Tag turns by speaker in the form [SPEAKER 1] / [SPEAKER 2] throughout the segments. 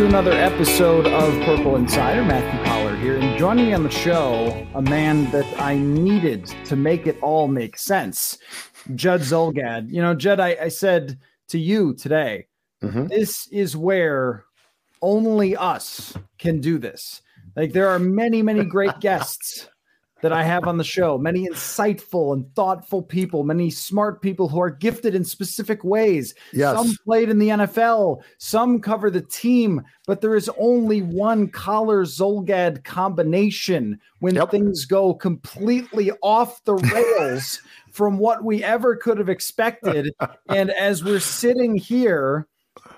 [SPEAKER 1] To another episode of Purple Insider. Matthew Coller here, and joining me on the show, a man that I needed to make it all make sense, Judd Zulgad. You know, Judd, I, I said to you today,
[SPEAKER 2] Mhm.
[SPEAKER 1] this is where only us can do this. Like there are many, many great guests that I have on the show, many insightful and thoughtful people, many smart people who are gifted in specific ways.
[SPEAKER 2] Yes.
[SPEAKER 1] Some played in the NFL, some cover the team, but there is only one Coller Zulgad combination when
[SPEAKER 2] Yep.
[SPEAKER 1] things go completely off the rails from what we ever could have expected. and as we're sitting here,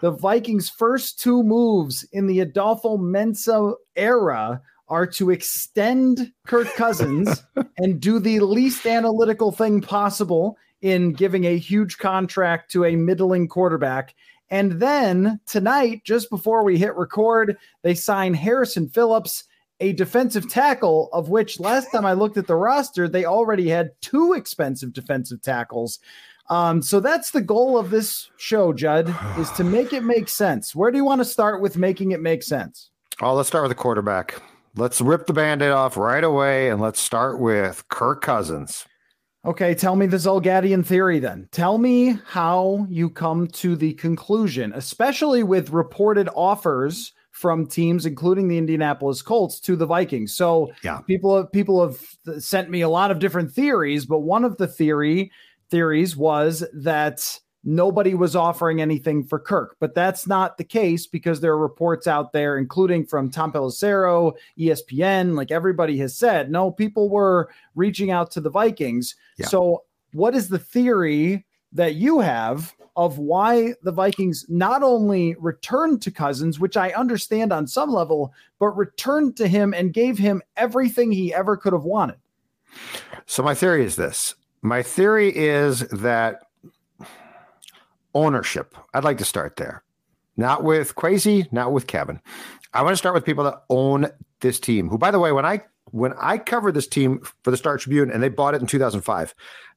[SPEAKER 1] the Vikings' first two moves in the Adofo-Mensah era are to extend Kirk Cousins and do the least analytical thing possible in giving a huge contract to a middling quarterback. And then tonight, just before we hit record, they sign Harrison Phillips, a defensive tackle, of which last time I looked at the roster, they already had two expensive defensive tackles. Um, so that's the goal of this show, Judd, is to make it make sense. Where do you want to start with making it make sense?
[SPEAKER 2] Oh, let's start with the quarterback. Let's rip the band-aid off right away and let's start with Kirk Cousins.
[SPEAKER 1] Okay, tell me the Zulgadian theory then. Tell me how you come to the conclusion, especially with reported offers from teams, including the Indianapolis Colts, to the Vikings. So
[SPEAKER 2] Yeah.
[SPEAKER 1] people have people have sent me a lot of different theories, but one of the theory theories was that nobody was offering anything for Kirk, but that's not the case because there are reports out there, including from Tom Pelissero, ESPN, like everybody has said, no, people were reaching out to the Vikings.
[SPEAKER 2] Yeah.
[SPEAKER 1] So, what is the theory that you have of why the Vikings not only returned to Cousins, which I understand on some level, but returned to him and gave him everything he ever could have wanted?
[SPEAKER 2] So my theory is this. My theory is that ownership. I'd like to start there. Not with Kwesi, not with Kevin. I want to start with people that own this team. Who, by the way, when I when I covered this team for the Star Tribune and they bought it in 2005,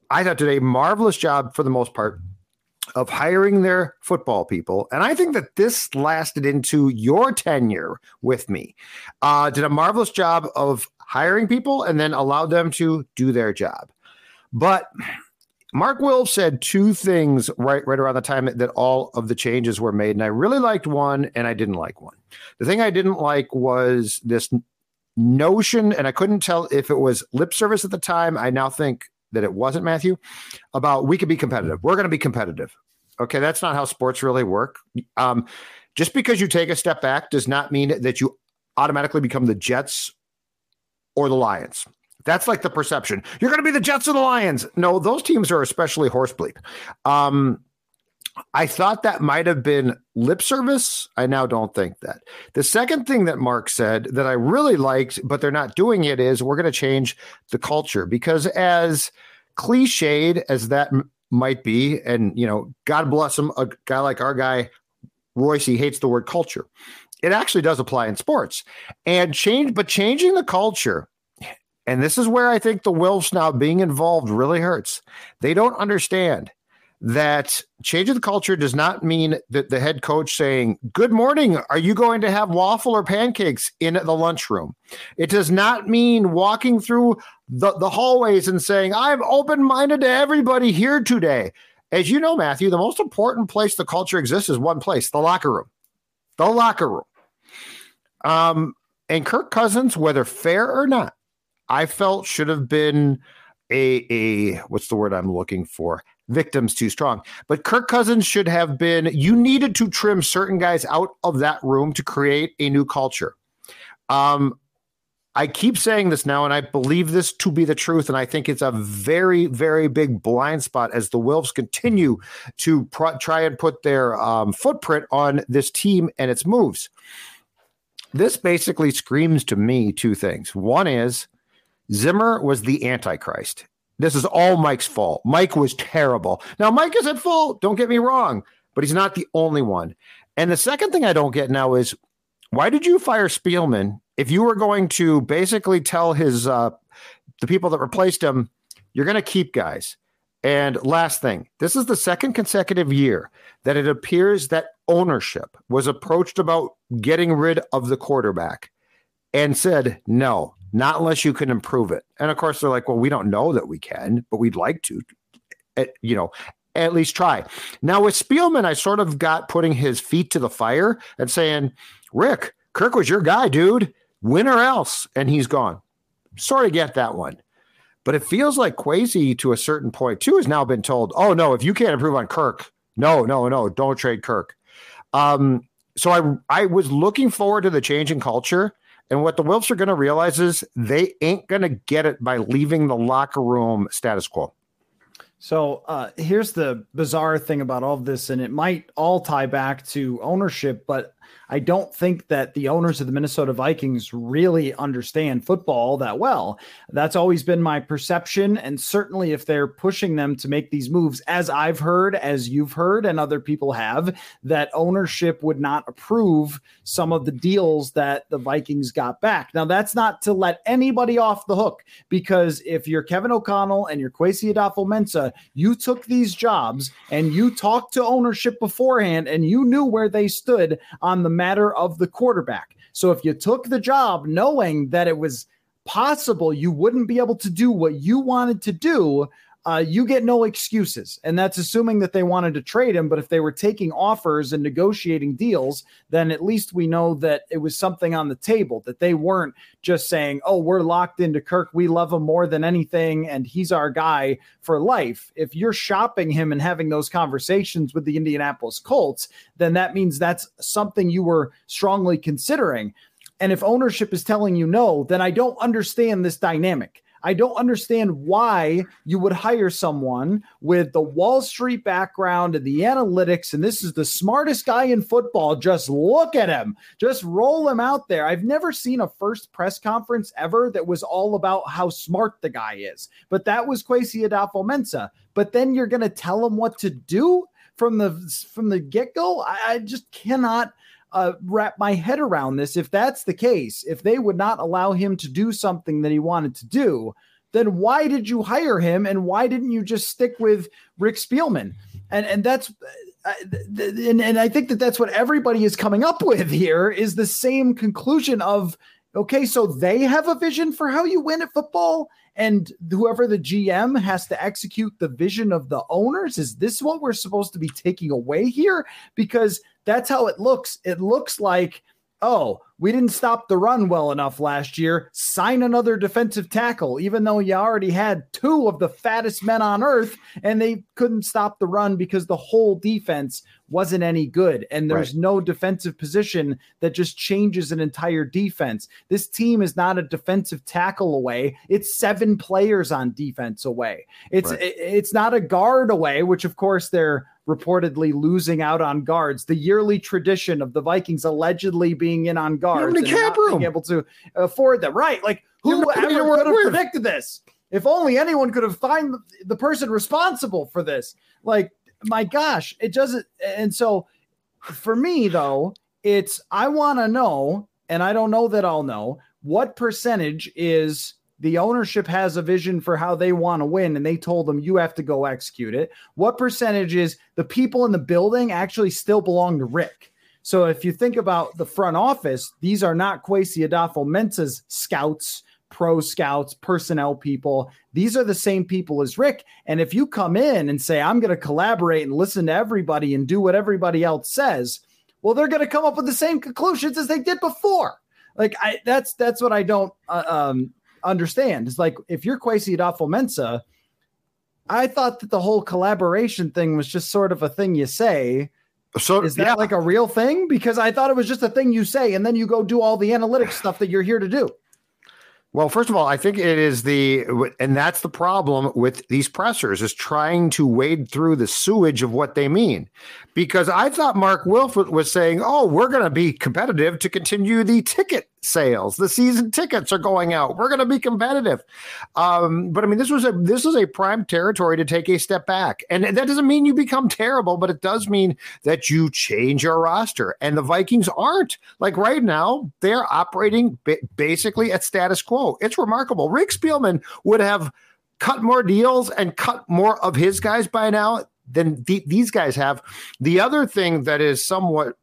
[SPEAKER 2] I thought did a marvelous job for the most part of hiring their football people. And I think that this lasted into your tenure with me. Uh, did a marvelous job of hiring people and then allowed them to do their job. But Mark Wilf said two things right right around the time that all of the changes were made, and I really liked one, and I didn't like one. The thing I didn't like was this notion, and I couldn't tell if it was lip service at the time. I now think that it wasn't Matthew about we could be competitive. We're going to be competitive. Okay, that's not how sports really work. Um, just because you take a step back does not mean that you automatically become the Jets or the Lions. That's like the perception. You're going to be the Jets or the Lions. No, those teams are especially horse bleep. Um, I thought that might have been lip service. I now don't think that. The second thing that Mark said that I really liked, but they're not doing it, is we're going to change the culture because as cliched as that m- might be, and you know, God bless him, a guy like our guy Royce he hates the word culture. It actually does apply in sports, and change, but changing the culture and this is where I think the Wilfs now being involved really hurts. They don't understand that change of the culture does not mean that the head coach saying, Good morning, are you going to have waffle or pancakes in the lunchroom? It does not mean walking through the, the hallways and saying, I'm open minded to everybody here today. As you know, Matthew, the most important place the culture exists is one place the locker room. The locker room. Um, and Kirk Cousins, whether fair or not, I felt should have been a a what's the word I'm looking for victims too strong. But Kirk Cousins should have been, you needed to trim certain guys out of that room to create a new culture. Um, I keep saying this now, and I believe this to be the truth. And I think it's a very, very big blind spot as the Wilfs continue to try and put their um, footprint on this team and its moves. This basically screams to me two things. One is Zimmer was the Antichrist. This is all Mike's fault. Mike was terrible. Now, Mike is at fault. Don't get me wrong, but he's not the only one. And the second thing I don't get now is why did you fire Spielman if you were going to basically tell his uh, the people that replaced him, you're going to keep guys. And last thing, this is the second consecutive year that it appears that ownership was approached about getting rid of the quarterback and said, no, not unless you can improve it. And of course, they're like, well, we don't know that we can, but we'd like to, eh, you know, at least try. Now with Spielman, I sort of got putting his feet to the fire and saying, Rick, Kirk was your guy, dude. Win or else. And he's gone. Sort of get that one. But it feels like Kwesi to a certain point too has now been told, oh no, if you can't improve on Kirk, no, no, no, don't trade Kirk. Um, so I I was looking forward to the change in culture and what the Wilfs are going to realize is they ain't going to get it by leaving the locker room status quo.
[SPEAKER 1] So uh, here's the bizarre thing about all of this, and it might all tie back to ownership, but I don't think that the owners of the Minnesota Vikings really understand football that well. That's always been my perception. And certainly, if they're pushing them to make these moves, as I've heard, as you've heard, and other people have, that ownership would not approve some of the deals that the Vikings got back. Now, that's not to let anybody off the hook, because if you're Kevin O'Connell and you're Kwesi Adofo-Mensah, you took these jobs and you talked to ownership beforehand and you knew where they stood on the matter of the quarterback. So if you took the job knowing that it was possible you wouldn't be able to do what you wanted to do, uh, you get no excuses. And that's assuming that they wanted to trade him. But if they were taking offers and negotiating deals, then at least we know that it was something on the table, that they weren't just saying, oh, we're locked into Kirk. We love him more than anything. And he's our guy for life. If you're shopping him and having those conversations with the Indianapolis Colts, then that means that's something you were strongly considering. And if ownership is telling you no, then I don't understand this dynamic. I don't understand why you would hire someone with the Wall Street background and the analytics, and this is the smartest guy in football. Just look at him, just roll him out there. I've never seen a first press conference ever that was all about how smart the guy is, but that was Kwesi Adofo-Mensah. But then you're going to tell him what to do from the from the get go. I, I just cannot uh, wrap my head around this. If that's the case, if they would not allow him to do something that he wanted to do, then why did you hire him and why didn't you just stick with Rick Spielman? And and that's uh, and, and I think that that's what everybody is coming up with here is the same conclusion of okay, so they have a vision for how you win at football and whoever the GM has to execute the vision of the owners. Is this what we're supposed to be taking away here? Because that's how it looks. It looks like, oh, we didn't stop the run well enough last year. Sign another defensive tackle, even though you already had two of the fattest men on earth, and they couldn't stop the run because the whole defense wasn't any good. And there's right. no defensive position that just changes an entire defense. This team is not a defensive tackle away. It's seven players on defense away. It's right. it's not a guard away, which of course they're reportedly losing out on guards. The yearly tradition of the Vikings allegedly being in on guards and not room. being able to afford them. Right? Like who ever could have predicted this? If only anyone could have find the person responsible for this. Like my gosh, it doesn't. And so for me though, it's I want to know, and I don't know that I'll know what percentage is the ownership has a vision for how they want to win and they told them you have to go execute it what percentage is the people in the building actually still belong to rick so if you think about the front office, these are not Kwesi Adofo-Mensah's scouts, pro scouts, personnel people. These are the same people as Rick. And if you come in and say, I'm going to collaborate and listen to everybody and do what everybody else says, well, they're going to come up with the same conclusions as they did before. Like I, that's that's what I don't uh, um, understand. It's like if you're Kwesi Adofo-Mensah, I thought that the whole collaboration thing was just sort of a thing you say.
[SPEAKER 2] So
[SPEAKER 1] Is that
[SPEAKER 2] yeah.
[SPEAKER 1] like a real thing? Because I thought it was just a thing you say, and then you go do all the analytics stuff that you're here to do.
[SPEAKER 2] Well, first of all, I think it is the, and that's the problem with these pressers is trying to wade through the sewage of what they mean. Because I thought Mark Wilf was saying, oh, we're going to be competitive to continue the ticket sales. The season tickets are going out. We're going to be competitive. Um, but I mean, this was a this is a prime territory to take a step back, and that doesn't mean you become terrible, but it does mean that you change your roster. And the Vikings aren't like right now; they're operating ba- basically at status quo. It's remarkable. Rick Spielman would have cut more deals and cut more of his guys by now than the, these guys have. The other thing that is somewhat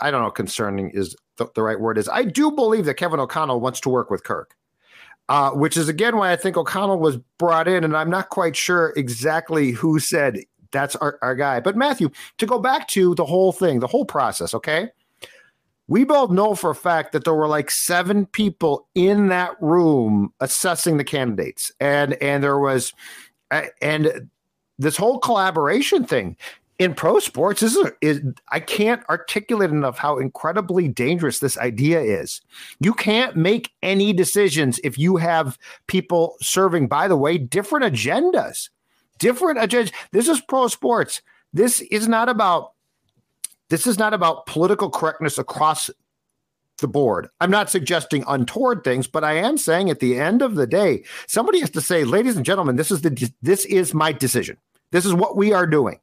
[SPEAKER 2] I don't know, concerning is the, the, right word is. I do believe that Kevin O'Connell wants to work with Kirk, uh, which is again why I think O'Connell was brought in, and I'm not quite sure exactly who said that's our, our guy. But Matthew, to go back to the whole thing, the whole process, okay? We both know for a fact that there were like seven people in that room assessing the candidates, and and there was, and this whole collaboration thing in pro sports this is, is i can't articulate enough how incredibly dangerous this idea is you can't make any decisions if you have people serving by the way different agendas different agendas this is pro sports this is not about this is not about political correctness across the board. I'm not suggesting untoward things, but I am saying at the end of the day, somebody has to say, ladies and gentlemen, this is the this is my decision. This is what we are doing.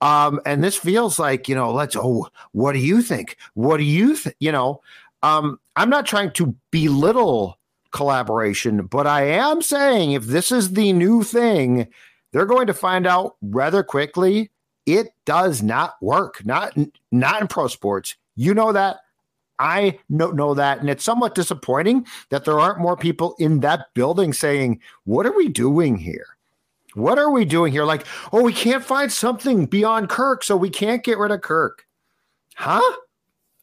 [SPEAKER 2] Um, and this feels like, you know, let's, oh, what do you think? What do you think? You know, um, I'm not trying to belittle collaboration, but I am saying if this is the new thing, they're going to find out rather quickly it does not work. Not not in pro sports. You know that. I know, know that. And it's somewhat disappointing that there aren't more people in that building saying, What are we doing here? What are we doing here? Like, oh, we can't find something beyond Kirk, so we can't get rid of Kirk. Huh?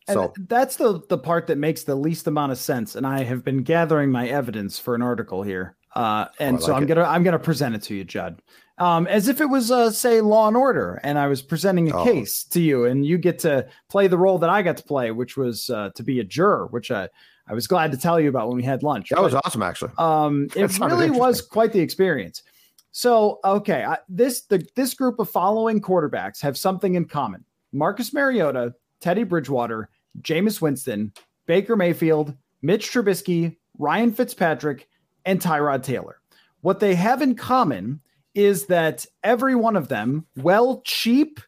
[SPEAKER 1] So that's the the part that makes the least amount of sense. And I have been gathering my evidence for an article here. Uh, and oh, like so I'm it. gonna I'm gonna present it to you, Judd. Um, as if it was uh, say Law and Order, and I was presenting a oh. case to you, and you get to play the role that I got to play, which was uh, to be a juror, which I I was glad to tell you about when we had lunch.
[SPEAKER 2] That but, was awesome, actually.
[SPEAKER 1] Um, it really was quite the experience. So, okay, I, this the this group of following quarterbacks have something in common: Marcus Mariota, Teddy Bridgewater, Jameis Winston, Baker Mayfield, Mitch Trubisky, Ryan Fitzpatrick, and Tyrod Taylor. What they have in common is that every one of them, well, cheap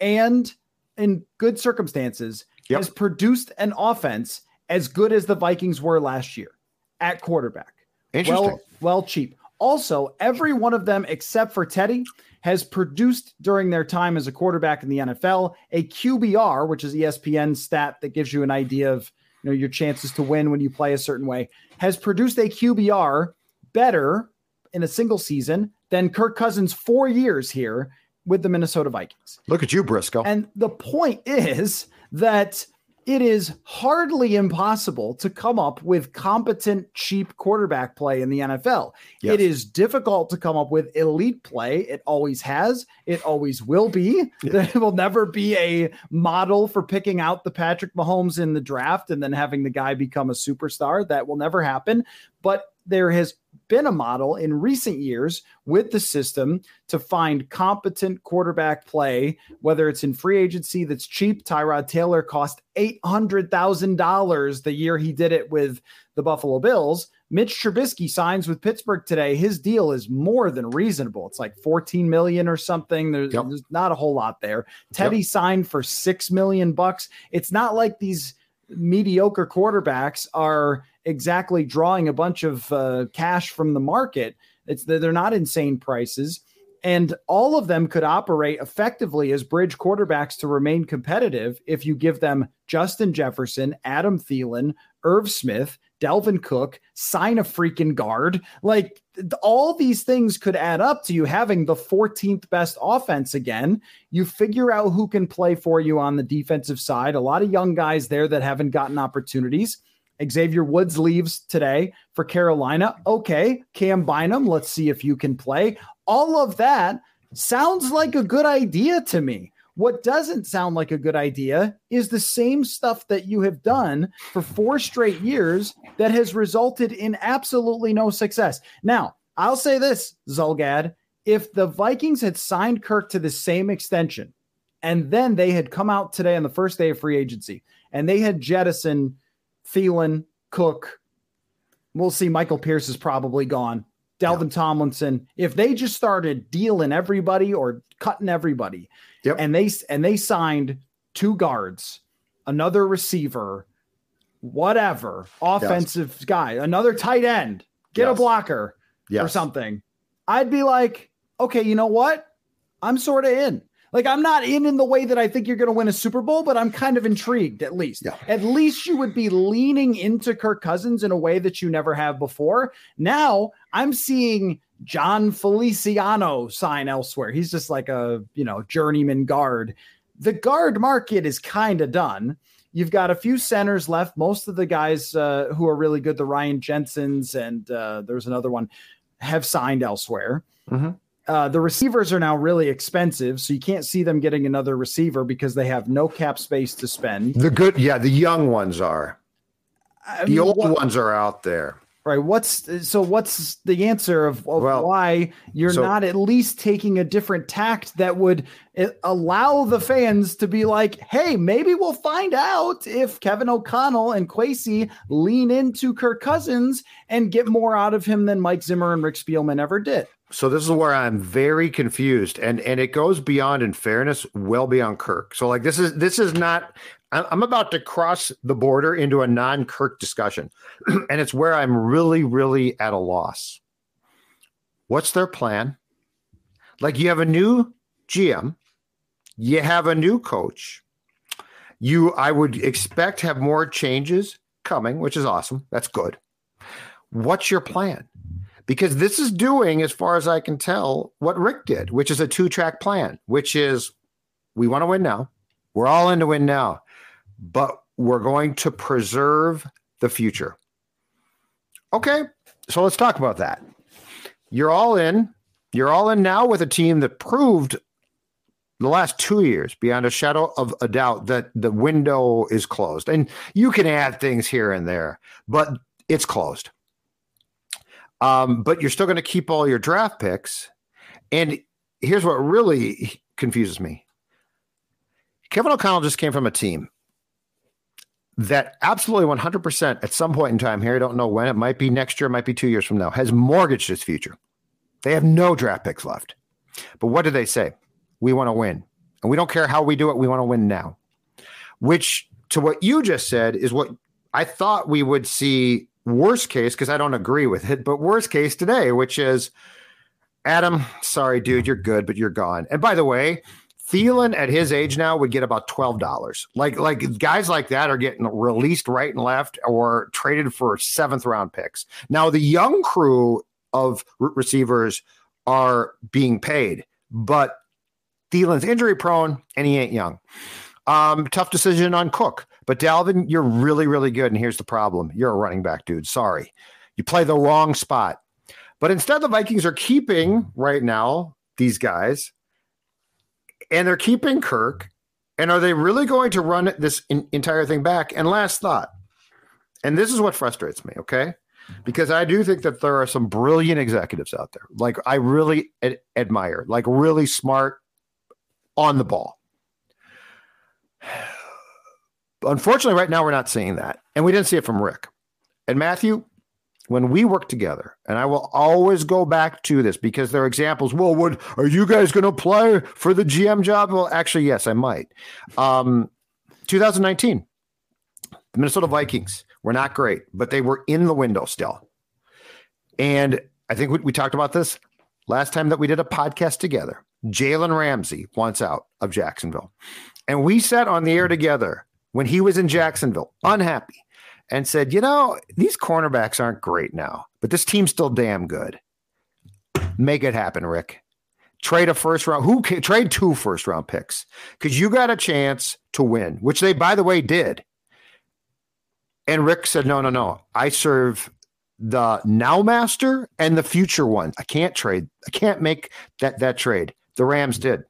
[SPEAKER 1] and in good circumstances, yep. has produced an offense as good as the Vikings were last year at quarterback.
[SPEAKER 2] Interesting.
[SPEAKER 1] Well, well cheap. Also, every one of them, except for Teddy, has produced during their time as a quarterback in the NFL a QBR, which is ESPN stat that gives you an idea of you know your chances to win when you play a certain way, has produced a QBR better in a single season than Kirk Cousins' four years here with the Minnesota Vikings.
[SPEAKER 2] Look at you, Briscoe.
[SPEAKER 1] And the point is that it is hardly impossible to come up with competent, cheap quarterback play in the NFL. Yes. It is difficult to come up with elite play. It always has. It always will be. Yeah. There will never be a model for picking out the Patrick Mahomes in the draft and then having the guy become a superstar. That will never happen. But there has been a model in recent years with the system to find competent quarterback play, whether it's in free agency that's cheap. Tyrod Taylor cost $800,000 the year he did it with the Buffalo Bills. Mitch Trubisky signs with Pittsburgh today. His deal is more than reasonable. It's like 14 million or something. There's, yep. there's not a whole lot there. Teddy yep. signed for 6 million bucks. It's not like these mediocre quarterbacks are exactly drawing a bunch of uh, cash from the market. It's they're not insane prices, and all of them could operate effectively as bridge quarterbacks to remain competitive if you give them Justin Jefferson, Adam Thielen, Irv Smith, Dalvin Cook, sign a freaking guard. Like all these things could add up to you having the 14th best offense again. You figure out who can play for you on the defensive side. A lot of young guys there that haven't gotten opportunities. Xavier Woods leaves today for Carolina. Okay, Cam Bynum, let's see if you can play. all of that sounds like a good idea to me. What doesn't sound like a good idea is the same stuff that you have done for four straight years that has resulted in absolutely no success. Now, I'll say this, Zulgad, if the Vikings had signed Kirk to the same extension and then they had come out today on the first day of free agency and they had jettisoned Thielen, Cook, we'll see Michael Pierce is probably gone. Dalvin yeah. Tomlinson, if they just started dealing everybody or cutting everybody, yep. and they and they signed two guards, another receiver, whatever, offensive yes. guy, another tight end, get yes. a blocker yes. or something, I'd be like, okay, you know what? I'm sort of in. Like I'm not in in the way that I think you're going to win a Super Bowl, but I'm kind of intrigued at least. Yeah. At least you would be leaning into Kirk Cousins in a way that you never have before. Now I'm seeing Jon Feliciano sign elsewhere. He's just like a, you know, journeyman guard. The guard market is kind of done. You've got a few centers left. Most of the guys uh, who are really good, the Ryan Jensens and uh, there's another one, have signed elsewhere. Mm-hmm. Uh, the receivers are now really expensive, so you can't see them getting another receiver because they have no cap space to spend.
[SPEAKER 2] The good, yeah, the young ones are. I the mean, old what, ones are out there.
[SPEAKER 1] Right. What's so? What's the answer of, of well, why you're so, not at least taking a different tact that would eh, allow the fans to be like, "Hey, maybe we'll find out if Kevin O'Connell and Kwesi lean into Kirk Cousins and get more out of him than Mike Zimmer and Rick Spielman ever did."
[SPEAKER 2] So this is where I'm very confused, and and it goes beyond, in fairness, well beyond Kirk. So like this is this is not. I'm about to cross the border into a non-Kirk discussion, and it's where I'm really, really at a loss. What's their plan? Like you have a new GM, you have a new coach. You, I would expect, have more changes coming, which is awesome. That's good. What's your plan? Because this is doing, as far as I can tell, what Rick did, which is a two track plan, which is we want to win now. We're all in to win now, but we're going to preserve the future. Okay, so let's talk about that. You're all in. You're all in now with a team that proved the last two years, beyond a shadow of a doubt, that the window is closed. And you can add things here and there, but it's closed. Um, but you're still going to keep all your draft picks. And here's what really confuses me Kevin O'Connell just came from a team that absolutely 100% at some point in time here, I don't know when, it might be next year, it might be two years from now, has mortgaged its future. They have no draft picks left. But what do they say? We want to win. And we don't care how we do it, we want to win now. Which, to what you just said, is what I thought we would see worst case, because I don't agree with it, but worst case today, which is Adam, sorry, dude, you're good, but you're gone. And by the way, Thielen at his age now would get about twelve dollars. Like like guys like that are getting released right and left or traded for seventh round picks. Now the young crew of receivers are being paid, but Thielen's injury prone and he ain't young. Um, tough decision on Cook. But Dalvin, you're really, really good. And here's the problem you're a running back, dude. Sorry. You play the wrong spot. But instead, the Vikings are keeping right now these guys, and they're keeping Kirk. And are they really going to run this in, entire thing back? And last thought, and this is what frustrates me, okay? Because I do think that there are some brilliant executives out there. Like I really ad- admire, like really smart on the ball unfortunately, right now we're not seeing that, and we didn't see it from Rick and Matthew. When we work together, and I will always go back to this because there are examples. Well, what are you guys going to apply for the GM job? Well, actually, yes, I might. Um, 2019, the Minnesota Vikings were not great, but they were in the window still. And I think we, we talked about this last time that we did a podcast together. Jalen Ramsey wants out of Jacksonville. And we sat on the air together when he was in Jacksonville, unhappy, and said, You know, these cornerbacks aren't great now, but this team's still damn good. Make it happen, Rick. Trade a first round. Who can, trade two first round picks because you got a chance to win, which they, by the way, did. And Rick said, No, no, no. I serve the now master and the future one. I can't trade. I can't make that that trade. The Rams did.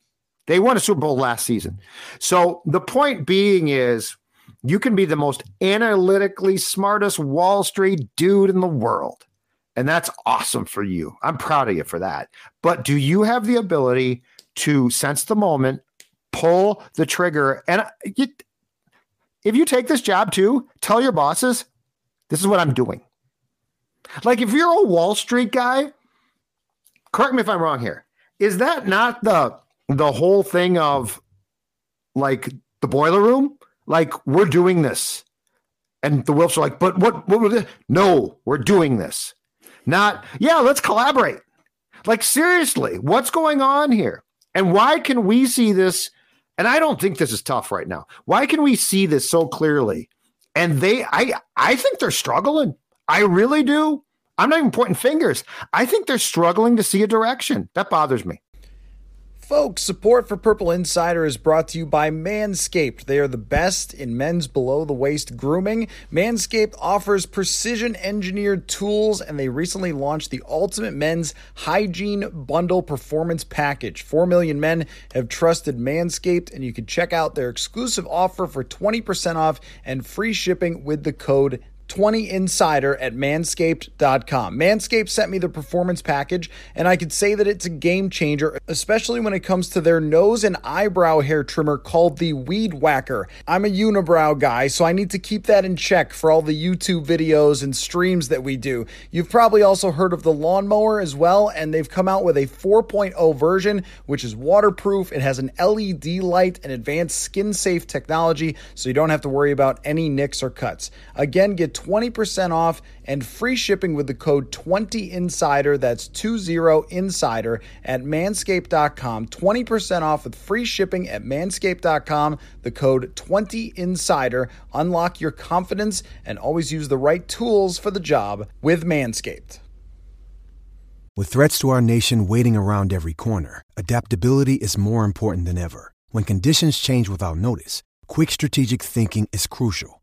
[SPEAKER 2] They won a Super Bowl last season. So the point being is you can be the most analytically smartest Wall Street dude in the world. And that's awesome for you. I'm proud of you for that. But do you have the ability to sense the moment, pull the trigger? And if you take this job too, tell your bosses, this is what I'm doing. Like if you're a Wall Street guy, correct me if I'm wrong here. Is that not the the whole thing of like the boiler room? Like we're doing this. And the Wilfs are like, but what what it? No, we're doing this. Not, yeah, let's collaborate. Like seriously, what's going on here? And why can we see this? And I don't think this is tough right now. Why can we see this so clearly? And they I I think they're struggling. I really do. I'm not even pointing fingers. I think they're struggling to see a direction. That bothers me.
[SPEAKER 3] Folks, support for Purple Insider is brought to you by Manscaped. They are the best in men's below the waist grooming. Manscaped offers precision engineered tools, and they recently launched the Ultimate Men's Hygiene Bundle Performance Package. 4 million men have trusted Manscaped, and you can check out their exclusive offer for 20% off and free shipping with the code 20 insider at manscaped.com. Manscaped sent me the performance package, and I could say that it's a game changer, especially when it comes to their nose and eyebrow hair trimmer called the Weed Whacker. I'm a unibrow guy, so I need to keep that in check for all the YouTube videos and streams that we do. You've probably also heard of the lawnmower as well, and they've come out with a 4.0 version, which is waterproof. It has an LED light and advanced skin safe technology, so you don't have to worry about any nicks or cuts. Again, get 20% off and free shipping with the code 20insider. That's 20insider at manscaped.com. 20% off with free shipping at manscaped.com. The code 20insider. Unlock your confidence and always use the right tools for the job with Manscaped.
[SPEAKER 4] With threats to our nation waiting around every corner, adaptability is more important than ever. When conditions change without notice, quick strategic thinking is crucial.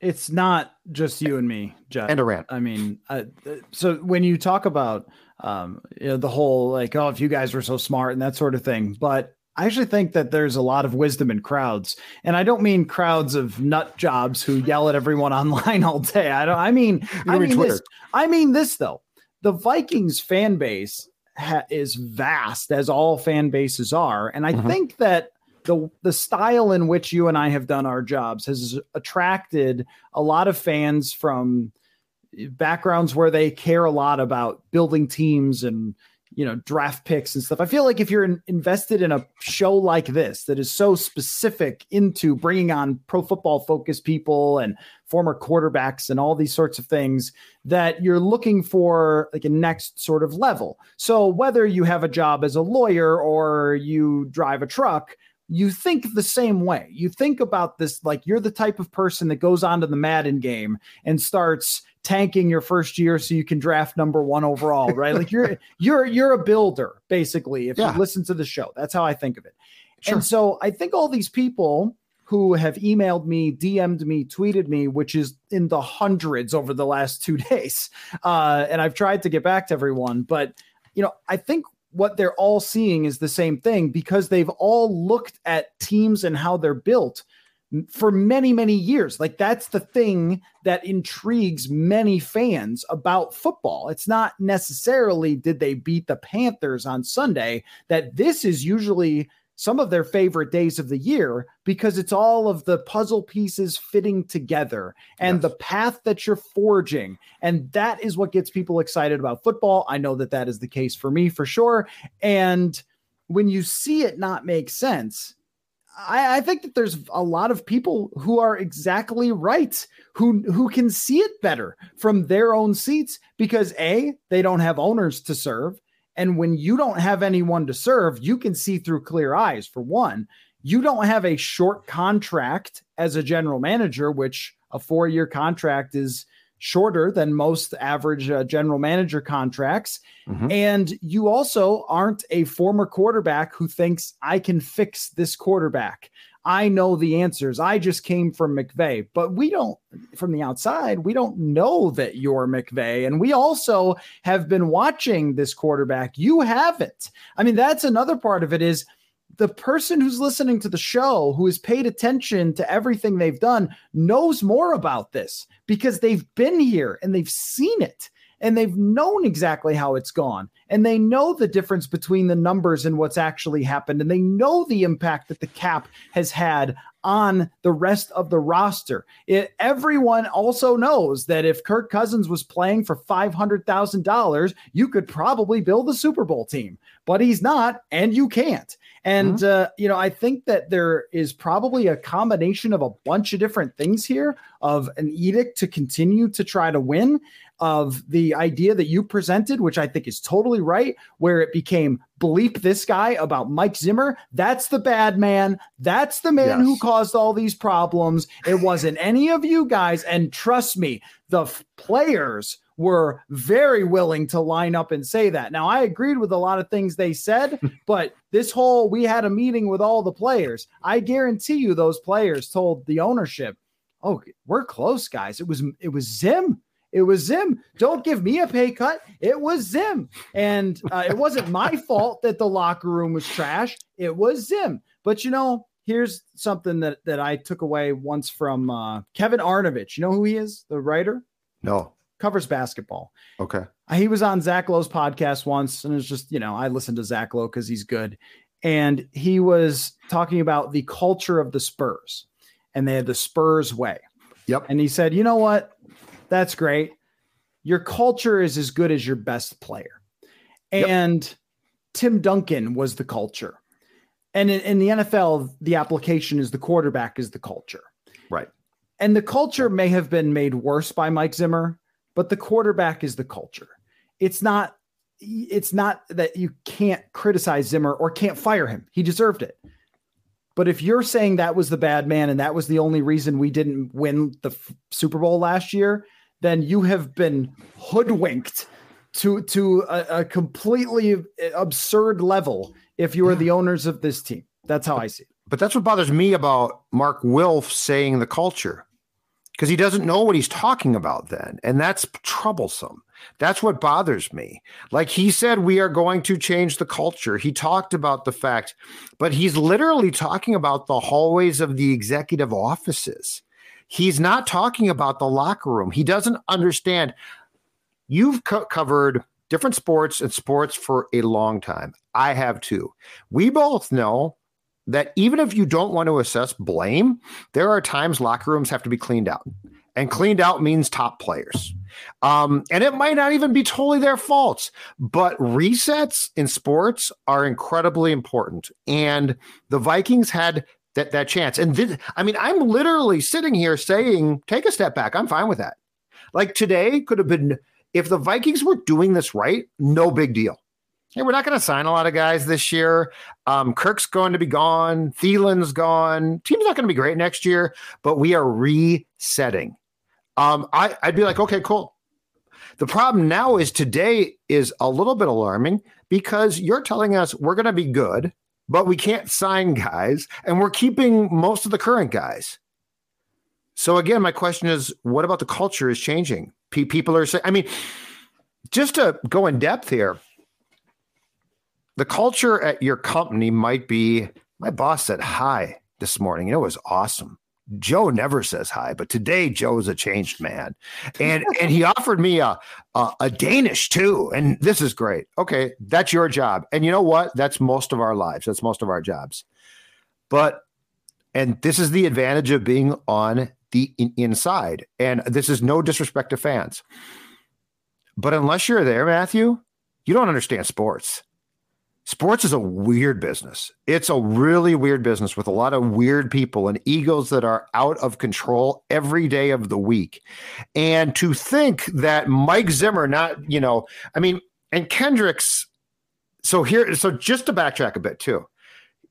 [SPEAKER 1] it's not just you and me, Jeff.
[SPEAKER 2] And a rant.
[SPEAKER 1] I mean, uh, so when you talk about um, you know, the whole like, oh, if you guys were so smart and that sort of thing, but I actually think that there's a lot of wisdom in crowds, and I don't mean crowds of nut jobs who yell at everyone online all day. I don't. I mean, I mean this. I mean this though. The Vikings fan base ha- is vast, as all fan bases are, and I mm-hmm. think that the the style in which you and I have done our jobs has attracted a lot of fans from backgrounds where they care a lot about building teams and you know draft picks and stuff. I feel like if you're in, invested in a show like this that is so specific into bringing on pro football focused people and former quarterbacks and all these sorts of things that you're looking for like a next sort of level. So whether you have a job as a lawyer or you drive a truck, you think the same way. You think about this like you're the type of person that goes onto the Madden game and starts tanking your first year so you can draft number one overall, right? like you're you're you're a builder basically. If yeah. you listen to the show, that's how I think of it. Sure. And so I think all these people who have emailed me, DM'd me, tweeted me, which is in the hundreds over the last two days, uh, and I've tried to get back to everyone, but you know, I think what they're all seeing is the same thing because they've all looked at teams and how they're built for many many years. Like that's the thing that intrigues many fans about football. It's not necessarily did they beat the panthers on sunday that this is usually some of their favorite days of the year because it's all of the puzzle pieces fitting together and yes. the path that you're forging. And that is what gets people excited about football. I know that that is the case for me for sure. And when you see it not make sense, I, I, think that there's a lot of people who are exactly right, who who can see it better from their own seats because a they don't have owners to serve, and when you don't have anyone to serve, you can see through clear eyes. For one, you don't have a short contract as a general manager, which a four year contract is shorter than most average uh, general manager contracts. Mm-hmm. And you also aren't a former quarterback who thinks I can fix this quarterback. I know the answers. I just came from McVay, but we don't, from the outside, we don't know that you're McVay. And we also have been watching this quarterback. You haven't. I mean, that's another part of it is the person who's listening to the show, who has paid attention to everything they've done, knows more about this because they've been here and they've seen it and they've known exactly how it's gone and they know the difference between the numbers and what's actually happened and they know the impact that the cap has had on the rest of the roster. It, everyone also knows that if Kirk Cousins was playing for $500,000, you could probably build a Super Bowl team, but he's not and you can't. And, mm-hmm. uh, you know, I think that there is probably a combination of a bunch of different things here of an edict to continue to try to win of the idea that you presented, which I think is totally right, where it became bleep this guy about Mike Zimmer. That's the bad man. That's the man yes. who caused all these problems. It wasn't any of you guys. And trust me, the f- players were very willing to line up and say that. Now, I agreed with a lot of things they said, but this whole we had a meeting with all the players. I guarantee you, those players told the ownership, "Oh, we're close, guys. It was it was Zim. It was Zim. Don't give me a pay cut. It was Zim. And uh, it wasn't my fault that the locker room was trash. It was Zim. But you know, here's something that, that I took away once from uh, Kevin Arnovitz. You know who he is? The writer?
[SPEAKER 2] No.
[SPEAKER 1] Covers basketball.
[SPEAKER 2] Okay.
[SPEAKER 1] He was on Zach Lowe's podcast once, and it's just, you know, I listen to Zach Lowe because he's good. And he was talking about the culture of the Spurs, and they had the Spurs way.
[SPEAKER 2] Yep.
[SPEAKER 1] And he said, you know what? That's great. Your culture is as good as your best player. And yep. Tim Duncan was the culture. And in, in, the NFL, the application is the quarterback is the culture.
[SPEAKER 2] Right.
[SPEAKER 1] And the culture may have been made worse by Mike Zimmer, but the quarterback is the culture. It's not it's not that you can't criticize Zimmer or can't fire him. He deserved it. But if you're saying that was the bad man and that was the only reason we didn't win the f- Super Bowl last year, then you have been hoodwinked to to a, a completely absurd level if you are the owners of this team. That's how I see it.
[SPEAKER 2] But that's what bothers me about Mark Wilf saying the culture because he doesn't know what he's talking about then. And that's troublesome. That's what bothers me. Like he said, we are going to change the culture. He talked about the fact, but he's literally talking about the hallways of the executive offices. He's not talking about the locker room. He doesn't understand. You've co- covered different sports and sports for a long time. I have too. We both know that even if you don't want to assess blame, there are times locker rooms have to be cleaned out. And cleaned out means top players. Um, and it might not even be totally their faults, but resets in sports are incredibly important. And the Vikings had that that chance. And this, I mean, I'm literally sitting here saying, take a step back. I'm fine with that. Like today could have been if the Vikings were doing this right, no big deal. Hey, we're not going to sign a lot of guys this year. Um, Kirk's going to be gone. Thielen's gone. Team's not going to be great next year, but we are resetting. Um, I, I'd be like, okay, cool. The problem now is today is a little bit alarming because you're telling us we're going to be good but we can't sign guys and we're keeping most of the current guys. So again, my question is, what about the culture is changing? people are saying, I mean, just to go in depth here, the culture at your company might be. My boss said hi this morning. It was awesome. Joe never says hi, but today Joe is a changed man, and and he offered me a, a, a Danish too, and this is great. Okay, that's your job, and you know what? That's most of our lives. That's most of our jobs. But and this is the advantage of being on the in- inside, and this is no disrespect to fans, but unless you're there, Matthew, you don't understand sports sports is a weird business. It's a really weird business with a lot of weird people and egos that are out of control every day of the week. And to think that Mike Zimmer, not, you know, I mean, and Kendricks. So here, so just to backtrack a bit too,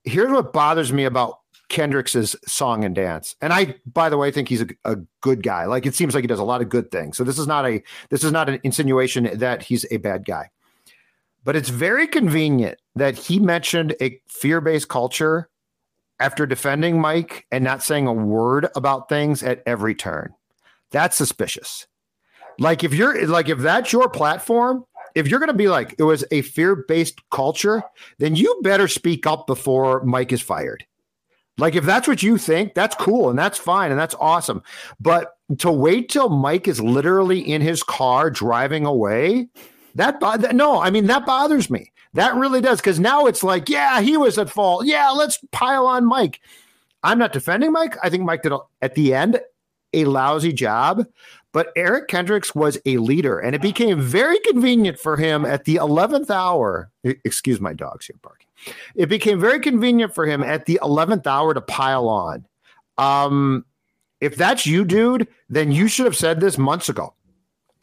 [SPEAKER 2] here's what bothers me about Kendricks's song and dance. And I, by the way, think he's a, a, good guy. Like it seems like he does a lot of good things. So this is not a this is not an insinuation that he's a bad guy. But it's very convenient that he mentioned a fear based culture after defending Mike and not saying a word about things at every turn. That's suspicious. Like if you're like if that's your platform, if you're going to be like it was a fear-based culture, then you better speak up before Mike is fired. Like if that's what you think, that's cool and that's fine and that's awesome. But to wait till Mike is literally in his car driving away that, no, I mean, that bothers me. That really does. Because now it's like, yeah, he was at fault. Yeah, let's pile on Mike. I'm not defending Mike. I think Mike did at the end a lousy job, but Eric Kendricks was a leader, and it became very convenient for him at the 11th hour. Excuse my dogs here barking. It became very convenient for him at the 11th hour to pile on. Um, if that's you, dude, then you should have said this months ago.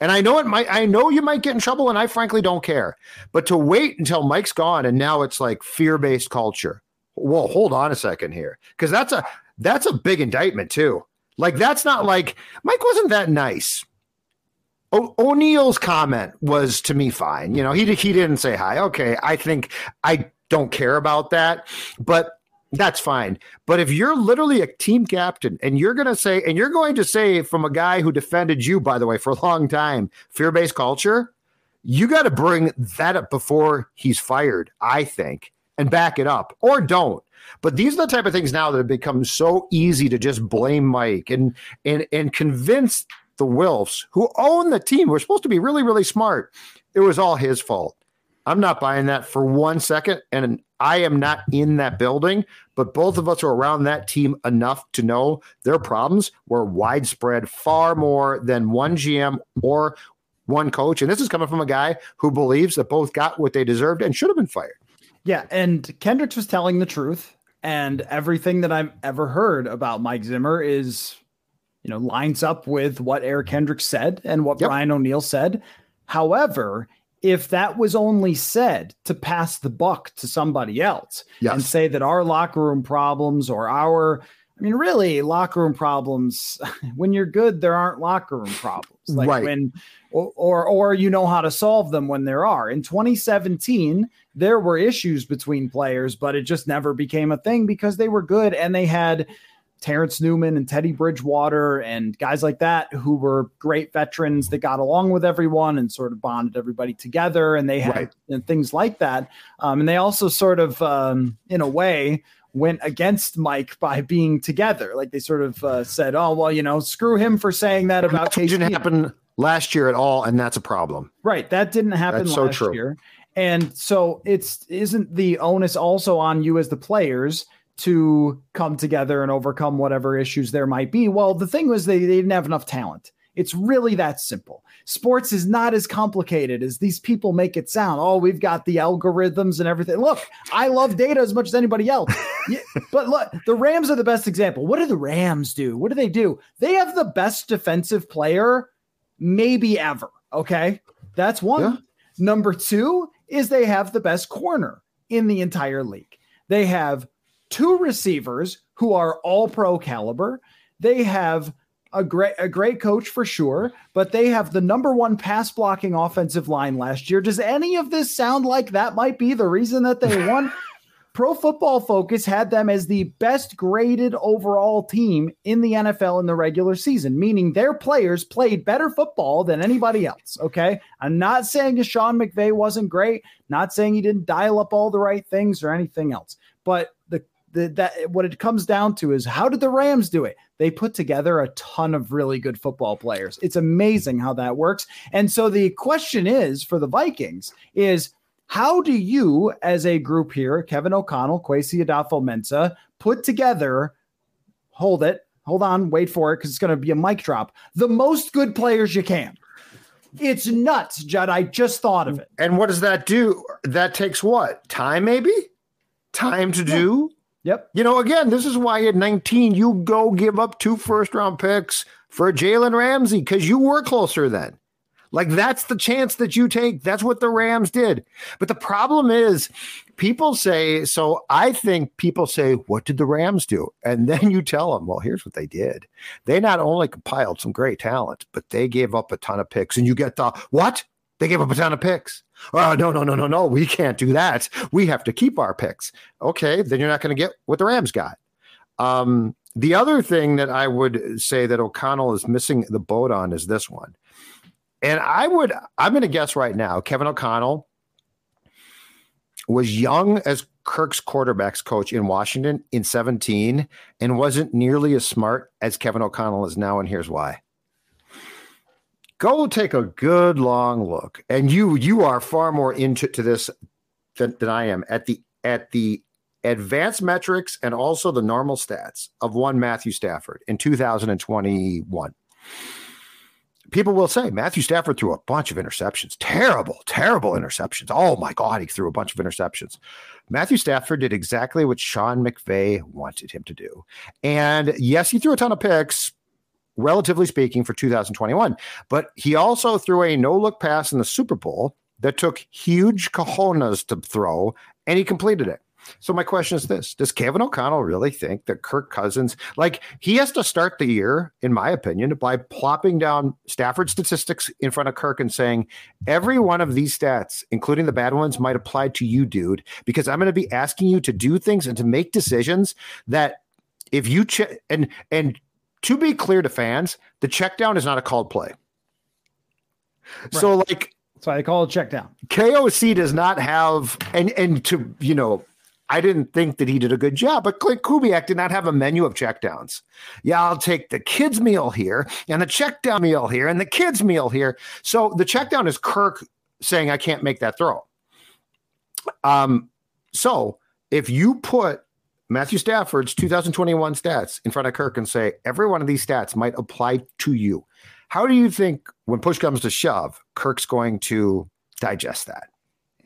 [SPEAKER 2] And I know it might, I know you might get in trouble, and I frankly don't care. But to wait until Mike's gone and now it's like fear based culture. Well, hold on a second here, because that's a that's a big indictment too. Like that's not like Mike wasn't that nice. O- O'Neill's comment was to me fine. You know, he he didn't say hi. Okay, I think I don't care about that, but that's fine. But if you're literally a team captain and you're going to say, and you're going to say from a guy who defended you, by the way, for a long time, fear based culture, you got to bring that up before he's fired, I think, and back it up or don't. But these are the type of things now that have become so easy to just blame Mike and and and convince the Wilfs who own the team. We're supposed to be really, really smart. It was all his fault. I'm not buying that for one second. And I am not in that building, but both of us are around that team enough to know their problems were widespread far more than one GM or one coach. And this is coming from a guy who believes that both got what they deserved and should have been fired.
[SPEAKER 1] Yeah. And Kendricks was telling the truth. And everything that I've ever heard about Mike Zimmer is, you know, lines up with what Eric Kendricks said and what yep. Brian O'Neill said. However, if that was only said to pass the buck to somebody else yes. and say that our locker room problems or our I mean, really, locker room problems. When you're good, there aren't locker room problems. Like right. when, or, or, or you know how to solve them when there are. In 2017, there were issues between players, but it just never became a thing because they were good and they had Terrence Newman and Teddy Bridgewater and guys like that who were great veterans that got along with everyone and sort of bonded everybody together. And they had right. and things like that. Um, and they also sort of, um, in a way, went against Mike by being together. Like they sort of uh, said, "Oh well, you know, screw him for saying that about."
[SPEAKER 2] That didn't happen last year at all, and that's a problem.
[SPEAKER 1] Right, that didn't happen that's last so year, and so it's isn't the onus also on you as the players to come together and overcome whatever issues there might be. Well, the thing was they, they didn't have enough talent. It's really that simple. Sports is not as complicated as these people make it sound. Oh, we've got the algorithms and everything. Look, I love data as much as anybody else. yeah, but look, the Rams are the best example. What do the Rams do? What do they do? They have the best defensive player maybe ever. Okay. That's one. Yeah. Number two is they have the best corner in the entire league. They have two receivers who are all pro caliber. They have a great a great coach for sure, but they have the number one pass blocking offensive line last year. Does any of this sound like that might be the reason that they won? Pro Football Focus had them as the best graded overall team in the NFL in the regular season, meaning their players played better football than anybody else. Okay. I'm not saying Sean McVay wasn't great, not saying he didn't dial up all the right things or anything else, but the, that what it comes down to is how did the Rams do it? They put together a ton of really good football players. It's amazing how that works. And so the question is for the Vikings is how do you, as a group here, Kevin O'Connell, Kwesi Adofo-Mensah, put together, hold it, hold on, wait for it, because it's going to be a mic drop, the most good players you can. It's nuts, Judd. I just thought of it.
[SPEAKER 2] And what does that do? That takes what? Time, maybe? Time to do?
[SPEAKER 1] Yep.
[SPEAKER 2] You know, again, this is why at 19 you go give up two first round picks for Jalen Ramsey because you were closer then. Like that's the chance that you take. That's what the Rams did. But the problem is, people say, so I think people say, what did the Rams do? And then you tell them, well, here's what they did. They not only compiled some great talent, but they gave up a ton of picks. And you get the what? They gave up a ton of picks. Oh, no, no, no, no, no. We can't do that. We have to keep our picks. Okay, then you're not going to get what the Rams got. Um, the other thing that I would say that O'Connell is missing the boat on is this one. And I would, I'm going to guess right now, Kevin O'Connell was young as Kirk's quarterbacks coach in Washington in 17 and wasn't nearly as smart as Kevin O'Connell is now. And here's why. Go take a good long look. And you you are far more into to this than, than I am at the at the advanced metrics and also the normal stats of one Matthew Stafford in 2021 people will say Matthew Stafford threw a bunch of interceptions, terrible, terrible interceptions. Oh my God, he threw a bunch of interceptions. Matthew Stafford did exactly what Sean McVay wanted him to do. And yes, he threw a ton of picks, relatively speaking, for 2021, but he also threw a no look pass in the Super Bowl that took huge cojones to throw, and he completed it. So my question is this: Does Kevin O'Connell really think that Kirk Cousins, like he has to start the year, in my opinion, by plopping down Stafford statistics in front of Kirk and saying every one of these stats, including the bad ones, might apply to you, dude, because I'm going to be asking you to do things and to make decisions that if you check and and to be clear to fans, the check down is not a called play. Right. So like
[SPEAKER 1] that's why they call it check down.
[SPEAKER 2] KOC does not have and and to you know I didn't think that he did a good job, but Klint Kubiak did not have a menu of checkdowns. Yeah, I'll take the kids' meal here and the checkdown meal here and the kids' meal here. So the checkdown is Kirk saying, I can't make that throw. Um, so if you put Matthew Stafford's 2021 stats in front of Kirk and say, every one of these stats might apply to you, how do you think when push comes to shove, Kirk's going to digest that?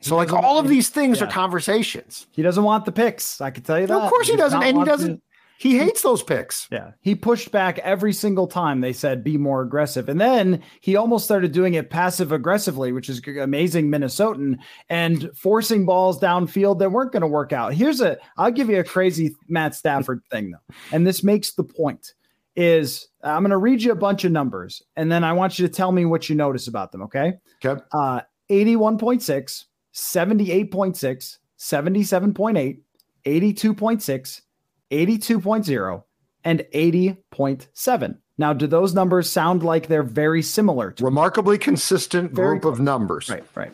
[SPEAKER 2] So, like all of these things yeah. are conversations.
[SPEAKER 1] He doesn't want the picks. I can tell you that.
[SPEAKER 2] of course, he, he doesn't, and he doesn't. To, he hates those picks.
[SPEAKER 1] Yeah, he pushed back every single time they said be more aggressive, and then he almost started doing it passive aggressively, which is amazing Minnesotan, and forcing balls downfield that weren't going to work out. Here's a, I'll give you a crazy Matt Stafford thing though, and this makes the point. Is I'm going to read you a bunch of numbers, and then I want you to tell me what you notice about them. Okay.
[SPEAKER 2] Okay.
[SPEAKER 1] Uh, 81.6 78.6, 77.8, 82.6, 82.0, and 80.7. Now, do those numbers sound like they're very similar?
[SPEAKER 2] To Remarkably consistent very group of numbers.
[SPEAKER 1] Right, right.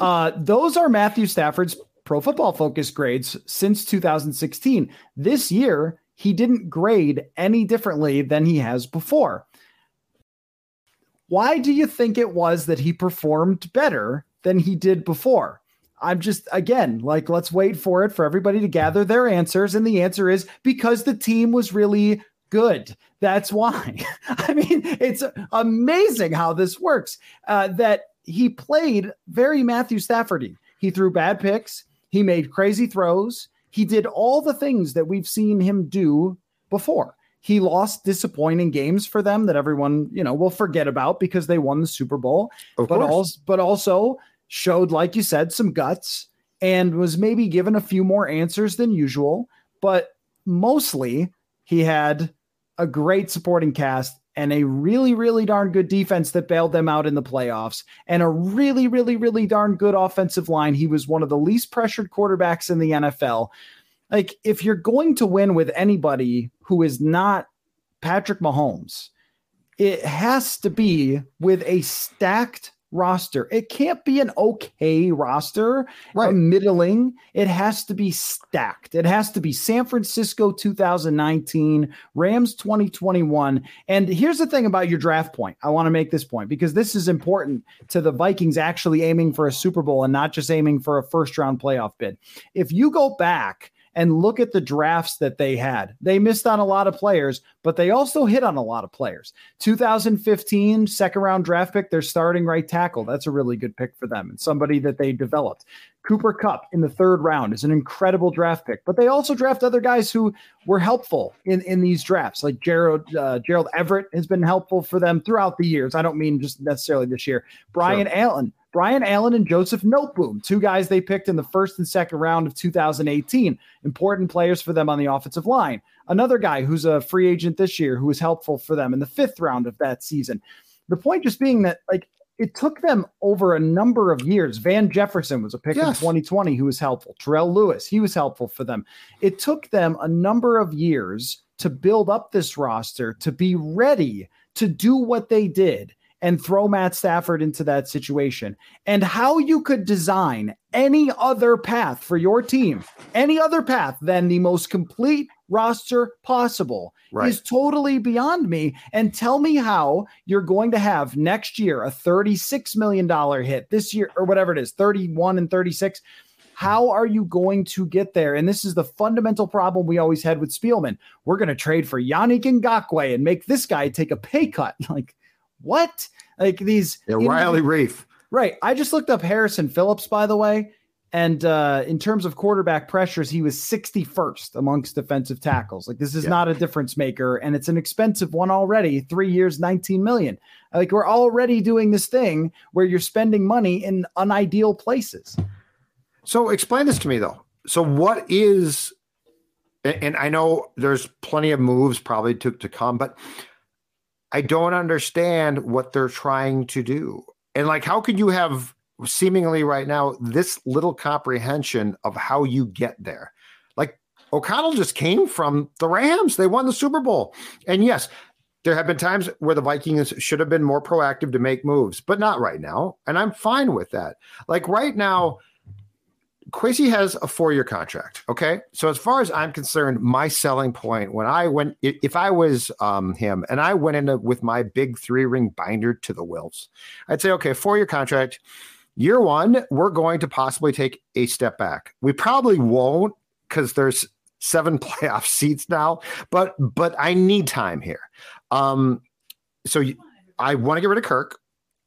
[SPEAKER 1] Uh, those are Matthew Stafford's pro football focus grades since 2016. This year, he didn't grade any differently than he has before. Why do you think it was that he performed better than he did before. I'm just again like let's wait for it for everybody to gather their answers and the answer is because the team was really good. That's why. I mean, it's amazing how this works. Uh, that he played very Matthew Staffordy. He threw bad picks. He made crazy throws. He did all the things that we've seen him do before. He lost disappointing games for them that everyone, you know, will forget about because they won the Super Bowl.
[SPEAKER 2] Of
[SPEAKER 1] but
[SPEAKER 2] course.
[SPEAKER 1] also but also showed, like you said, some guts and was maybe given a few more answers than usual. But mostly he had a great supporting cast and a really, really darn good defense that bailed them out in the playoffs, and a really, really, really darn good offensive line. He was one of the least pressured quarterbacks in the NFL like if you're going to win with anybody who is not Patrick Mahomes, it has to be with a stacked roster. It can't be an okay roster,
[SPEAKER 2] Right.
[SPEAKER 1] a middling. It has to be stacked. It has to be San Francisco 2019, Rams 2021. And here's the thing about your draft point. I want to make this point because this is important to the Vikings actually aiming for a Super Bowl and not just aiming for a first round playoff bid. If you go back and look at the drafts that they had. They missed on a lot of players, but they also hit on a lot of players. 2015 second round draft pick, their starting right tackle. That's a really good pick for them and somebody that they developed. Cooper Kupp in the third round is an incredible draft pick, but they also draft other guys who were helpful in, in these drafts. Like Gerald uh, Gerald Everett has been helpful for them throughout the years. I don't mean just necessarily this year. Brian Allen Brian Allen and Joseph Noteboom, two guys they picked in the first and second round of 2018, important players for them on the offensive line. Another guy who's a free agent this year who was helpful for them in the fifth round of that season. The point just being that, like, it took them over a number of years. Van Jefferson was a pick in 2020 who was helpful. Terrell Lewis, he was helpful for them. It took them a number of years to build up this roster to be ready to do what they did and throw Matt Stafford into that situation. And how you could design any other path for your team, any other path than the most complete roster possible
[SPEAKER 2] Right.
[SPEAKER 1] is totally beyond me. And tell me how you're going to have next year a $36 million hit this year, or whatever it is, 31 and 36. How are you going to get there? And this is the fundamental problem we always had with Spielman. We're going to trade for Yannick Ngakoue and make this guy take a pay cut. Like, what? Like these
[SPEAKER 2] Yeah, Riley Reiff.
[SPEAKER 1] Right. I just looked up Harrison Phillips, by the way. And uh, in terms of quarterback pressures, he was 61st amongst defensive tackles. Like this is
[SPEAKER 2] Yeah.
[SPEAKER 1] not a difference maker, and it's an expensive one already. Three years, 19 million. Like we're already doing this thing where you're spending money in unideal places.
[SPEAKER 2] So explain this to me though. So what is and and I know there's plenty of moves probably to, to come, but I don't understand what they're trying to do. And like how could you have seemingly right now this little comprehension of how you get there? Like O'Connell just came from the Rams. They won the Super Bowl. And yes, there have been times where the Vikings should have been more proactive to make moves, but not right now. And I'm fine with that. Like right now, Kwesi has a four-year contract. Okay, so as far as I'm concerned, my selling point when I went, if I was um, him and I went into with my big three-ring binder to the Wilfs, I'd say, okay, four-year contract. Year one, we're going to possibly take a step back. We probably won't because there's seven playoff seats now, but but I need time here. Um, so I want to get rid of Kirk.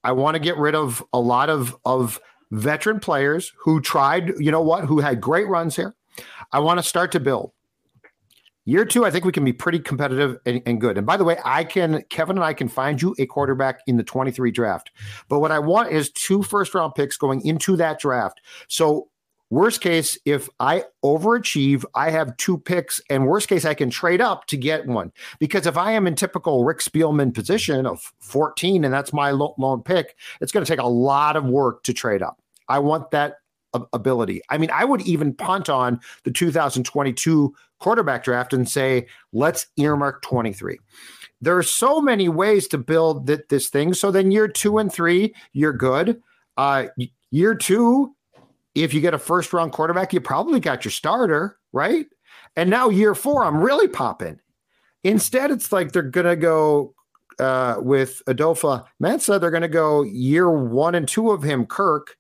[SPEAKER 2] I want to get rid of a lot of of veteran players who tried, you know what, who had great runs here. I want to start to build. Year two, I think we can be pretty competitive and, and good. And by the way, I can, Kevin and I can find you a quarterback in the 23 draft. But what I want is two first round picks going into that draft. So, worst case, if I overachieve, I have two picks. And worst case, I can trade up to get one. Because if I am in typical Rick Spielman position of 14 and that's my lone pick, it's going to take a lot of work to trade up. I want that ability. I mean, I would even punt on the 2022 quarterback draft and say, let's earmark 23. There are so many ways to build th- this thing. So then year two and three, you're good. Uh, year two, if you get a first round quarterback, you probably got your starter, right? And now year four, I'm really popping. Instead, it's like they're going to go uh, with Adolfa Mensa. They're going to go year one and two of him, Kirk.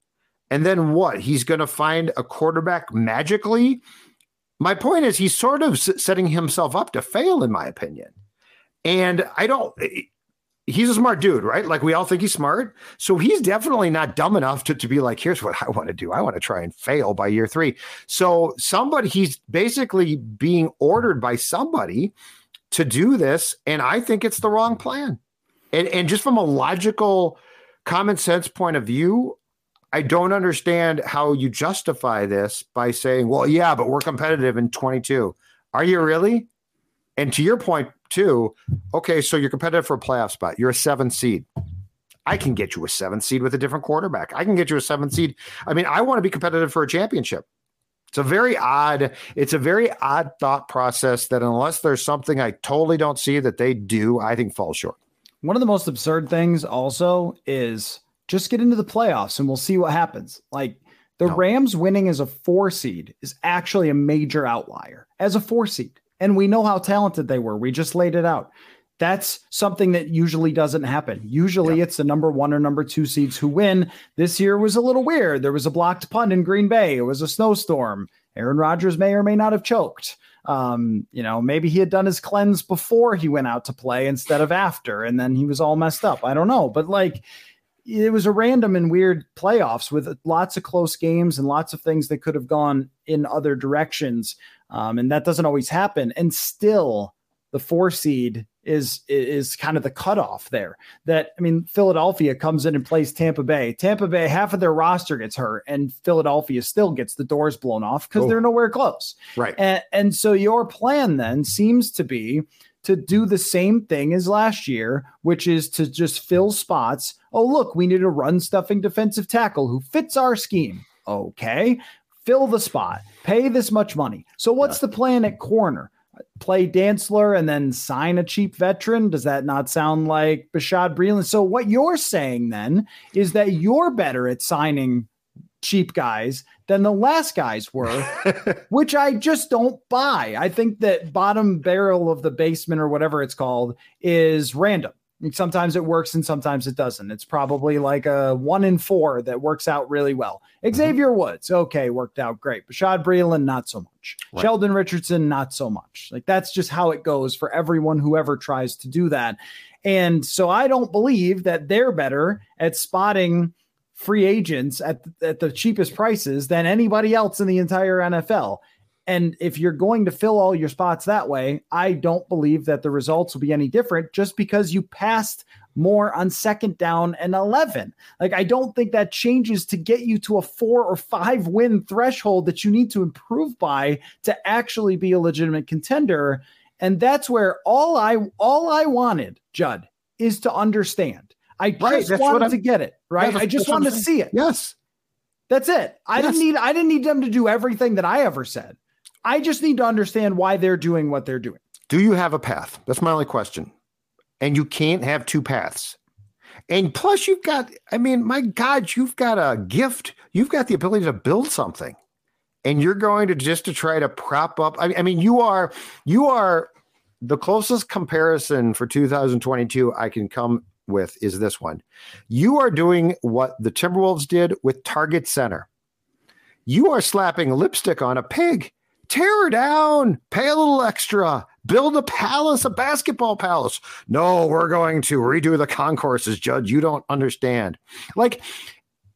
[SPEAKER 2] And then what? He's going to find a quarterback magically. My point is, he's sort of setting himself up to fail, in my opinion. And I don't, he's a smart dude, right? Like we all think he's smart. So he's definitely not dumb enough to, to be like, here's what I want to do. I want to try and fail by year three. So somebody, he's basically being ordered by somebody to do this. And I think it's the wrong plan. And, and just from a logical, common sense point of view, I don't understand how you justify this by saying, well, yeah, but we're competitive in 22. Are you really? And to your point, too, okay, so you're competitive for a playoff spot. You're a seven seed. I can get you a seven seed with a different quarterback. I can get you a seven seed. I mean, I want to be competitive for a championship. It's a very odd, it's a very odd thought process that unless there's something I totally don't see that they do, I think falls short.
[SPEAKER 1] One of the most absurd things also is just get into the playoffs and we'll see what happens. Like the no. Rams winning as a four seed is actually a major outlier as a four seed. And we know how talented they were. We just laid it out. That's something that usually doesn't happen. Usually yeah. it's the number one or number two seeds who win. This year was a little weird. There was a blocked punt in Green Bay. It was a snowstorm. Aaron Rodgers may or may not have choked. Um, you know, maybe he had done his cleanse before he went out to play instead of after, and then he was all messed up. I don't know, but like it was a random and weird playoffs with lots of close games and lots of things that could have gone in other directions. Um, and that doesn't always happen. And still, the four seed is is kind of the cutoff there. That I mean, Philadelphia comes in and plays Tampa Bay. Tampa Bay, half of their roster gets hurt, and Philadelphia still gets the doors blown off because they're nowhere close.
[SPEAKER 2] Right.
[SPEAKER 1] And, and so your plan then seems to be to do the same thing as last year, which is to just fill spots. Oh, look, we need a run stuffing defensive tackle who fits our scheme. Okay. Fill the spot, pay this much money. So, what's the plan at corner? play Dantzler and then sign a cheap veteran? Does that not sound like Bashaud Breeland? So what you're saying then is that you're better at signing cheap guys than the last guys were, which I just don't buy. I think that bottom barrel of the basement or whatever it's called is random. Sometimes it works and sometimes it doesn't. It's probably like a one in four that works out really well. Mm-hmm. Xavier Woods, okay, worked out great. Bashaud Breeland, not so much. Right. Sheldon Richardson, not so much. Like that's just how it goes for everyone who ever tries to do that. And so I don't believe that they're better at spotting free agents at, at the cheapest prices than anybody else in the entire NFL. And if you're going to fill all your spots that way, I don't believe that the results will be any different just because you passed more on second down and 11. Like, I don't think that changes to get you to a four or five win threshold that you need to improve by to actually be a legitimate contender. And that's where all I all I wanted, Judd, is to understand. I just right, wanted to get it right. I just wanted to see it.
[SPEAKER 2] Yes,
[SPEAKER 1] that's it. I yes. didn't need I didn't need them to do everything that I ever said. I just need to understand why they're doing what they're doing.
[SPEAKER 2] Do you have a path? That's my only question. And you can't have two paths. And plus, you've got, I mean, my God, you've got a gift. You've got the ability to build something. And you're going to just to try to prop up. I, I mean, you are, you are the closest comparison for 2022 I can come with is this one. You are doing what the Timberwolves did with Target Center. You are slapping lipstick on a pig tear her down, pay a little extra, build a palace, a basketball palace. No, we're going to redo the concourses, Judge. You don't understand. Like,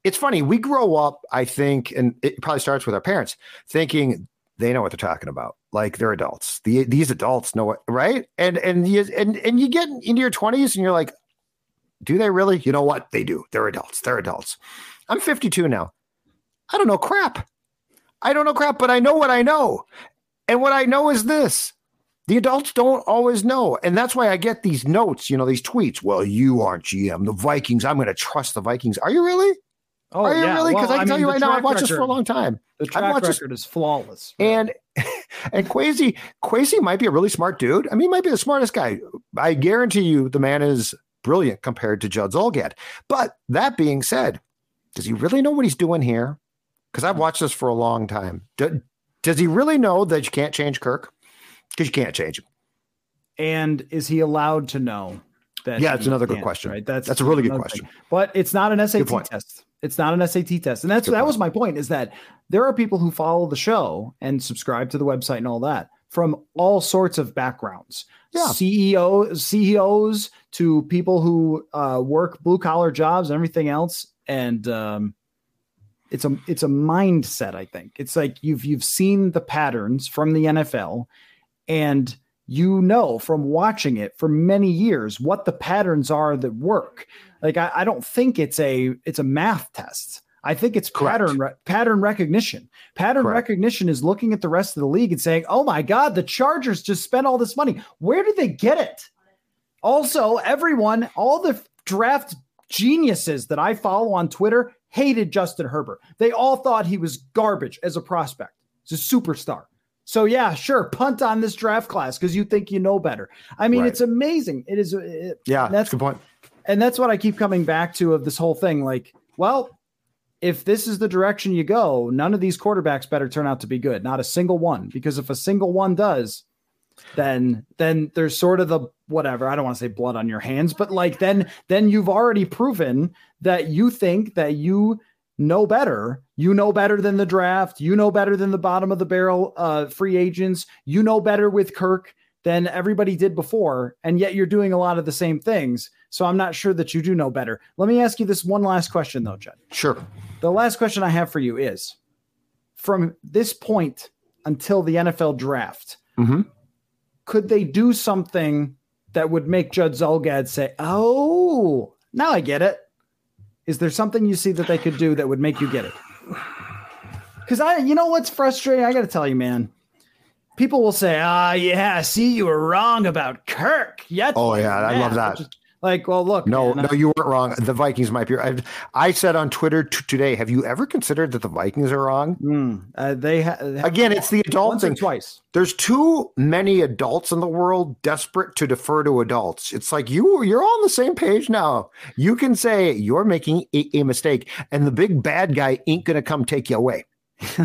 [SPEAKER 2] it's funny. We grow up, I think, and it probably starts with our parents thinking they know what they're talking about. Like they're adults. The, these adults know what, right? And and you and and you get into your twenties and you're like, do they really? You know what? They do. They're adults. They're adults. I'm 52 now. I don't know crap. I don't know crap, but I know what I know. And what I know is this the adults don't always know. And that's why I get these notes, you know, these tweets. Well, you aren't GM. The Vikings, I'm going to trust the Vikings. Are you really? Oh, Are you yeah. really? Because well, I, I, tell mean, you right now, I've watched record, this for a long time.
[SPEAKER 1] The track record this, is flawless.
[SPEAKER 2] And and Kwesi, Kwesi might be a really smart dude. I mean, he might be the smartest guy. I guarantee you the man is brilliant compared to Judd Zulgad. But that being said, does he really know what he's doing here? because I've watched this for a long time. Do, does he really know that you can't change Kirk? Because you can't change him.
[SPEAKER 1] And is he allowed to know that?
[SPEAKER 2] Yeah, it's another good question. Right? That's that's a really good question. Thing.
[SPEAKER 1] But it's not an SAT test. It's not an SAT test, and that's good that point. was my point. Is that there are people who follow the show and subscribe to the website and all that from all sorts of backgrounds. Yeah. CEO, CEOs to people who uh, work blue collar jobs and everything else. And um, it's a it's a mindset i think it's like you've you've seen the patterns from the nfl and you know from watching it for many years what the patterns are that work like i, I don't think it's a it's a math test i think it's Correct. pattern re- pattern recognition pattern Correct. recognition is looking at the rest of the league and saying oh my god the chargers just spent all this money where did they get it also everyone all the draft geniuses that i follow on twitter hated Justin Herbert. They all thought he was garbage as a prospect. He's a superstar. So yeah, sure, punt on this draft class because you think you know better. I mean, right. it's amazing. It is. It,
[SPEAKER 2] yeah, that's a good point.
[SPEAKER 1] and that's what I keep coming back to of this whole thing. Like, well, if this is the direction you go, none of these quarterbacks better turn out to be good. Not a single one, because if a single one does, then then there's sort of the whatever i don't want to say blood on your hands but like then then you've already proven that you think that you know better. You know better than the draft. You know better than the bottom of the barrel uh free agents. You know better with kirk than everybody did before and yet you're doing a lot of the same things. So i'm not sure that you do know better. Let me ask you this one last question though judd
[SPEAKER 2] Sure.
[SPEAKER 1] the last question i have for you is from this point until the nfl draft
[SPEAKER 2] Mhm.
[SPEAKER 1] could they do something that would make Judd Zulgad say, "Oh, now I get it"? Is there something you see that they could do that would make you get it? Because I, you know, what's frustrating? I got to tell you, man. People will say, "Ah, yeah, see, you were wrong about Kirk." Yeah.
[SPEAKER 2] Oh, yeah, I love that.
[SPEAKER 1] Like, well, look,
[SPEAKER 2] No,
[SPEAKER 1] man,
[SPEAKER 2] no, you weren't wrong. The Vikings might be. I, I said on Twitter t- today. Have you ever considered that the Vikings are wrong?
[SPEAKER 1] Hmm, uh, they ha-
[SPEAKER 2] Again, it's the adult thing.
[SPEAKER 1] twice.
[SPEAKER 2] There's too many adults in the world desperate to defer to adults. It's like you you're on the same page now. You can say you're making a, a mistake, and the big bad guy ain't gonna come take you away.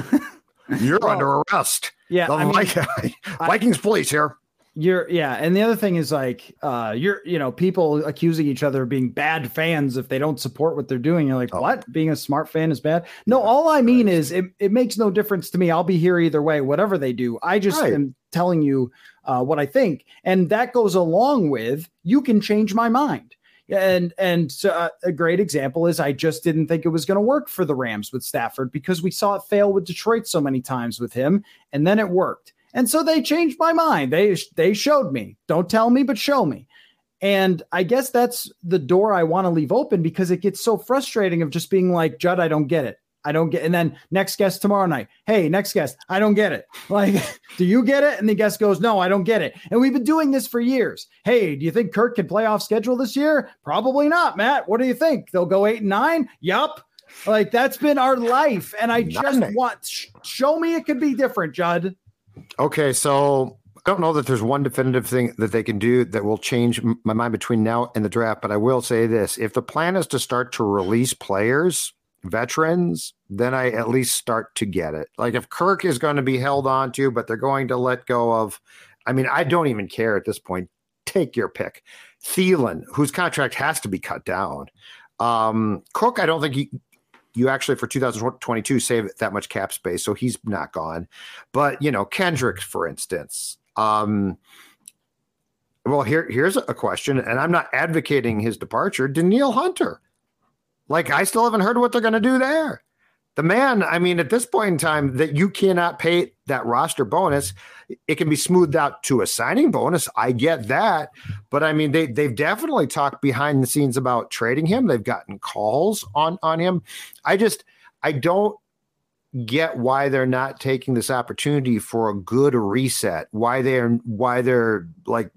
[SPEAKER 2] you're
[SPEAKER 1] Well,
[SPEAKER 2] under arrest.
[SPEAKER 1] Yeah,
[SPEAKER 2] The
[SPEAKER 1] I mean,
[SPEAKER 2] Vi- Vikings police here.
[SPEAKER 1] You're yeah, and the other thing is like uh you're you know, people accusing each other of being bad fans if they don't support what they're doing. You're like,
[SPEAKER 2] Oh.
[SPEAKER 1] what? Being a smart fan is bad? No, all I mean is it, it makes no difference to me. I'll be here either way, whatever they do. I just
[SPEAKER 2] Right.
[SPEAKER 1] am telling you uh what I think. And that goes along with you can change my mind. And and so, uh, a great example is I just didn't think it was going to work for the Rams with Stafford because we saw it fail with Detroit so many times with him, and then it worked. And so they changed my mind. They they showed me. Don't tell me, but show me. And I guess that's the door I want to leave open because it gets so frustrating of just being like, Judd, I don't get it. I don't get. And then next guest tomorrow night, hey, next guest, I don't get it. Like, do you get it? And the guest goes, no, I don't get it. And we've been doing this for years. Hey, do you think Kirk can play off schedule this year? Probably not, Matt. What do you think? They'll go eight and nine. Yup. Like that's been our life. And I just
[SPEAKER 2] Nothing.
[SPEAKER 1] want sh- show me it could be different, Judd.
[SPEAKER 2] Okay, so I don't know that there's one definitive thing that they can do that will change my mind between now and the draft, but I will say this. If the plan is to start to release players, veterans, then I at least start to get it. Like if Kirk is going to be held on to, but they're going to let go of, I mean, I don't even care at this point. Take your pick. Thielen, whose contract has to be cut down. Um, Cook, I don't think he, you actually for 2022 save that much cap space, so he's not gone. But you know, Kendrick, for instance. Um, well, here here's a question, and I'm not advocating his departure. Danielle Hunter, like I still haven't heard what they're going to do there. The man, I mean, at this point in time, that you cannot pay that roster bonus. It can be smoothed out to a signing bonus. I get that, but I mean, they they've definitely talked behind the scenes about trading him. They've gotten calls on on him. I just I don't get why they're not taking this opportunity for a good reset. Why they're why they're like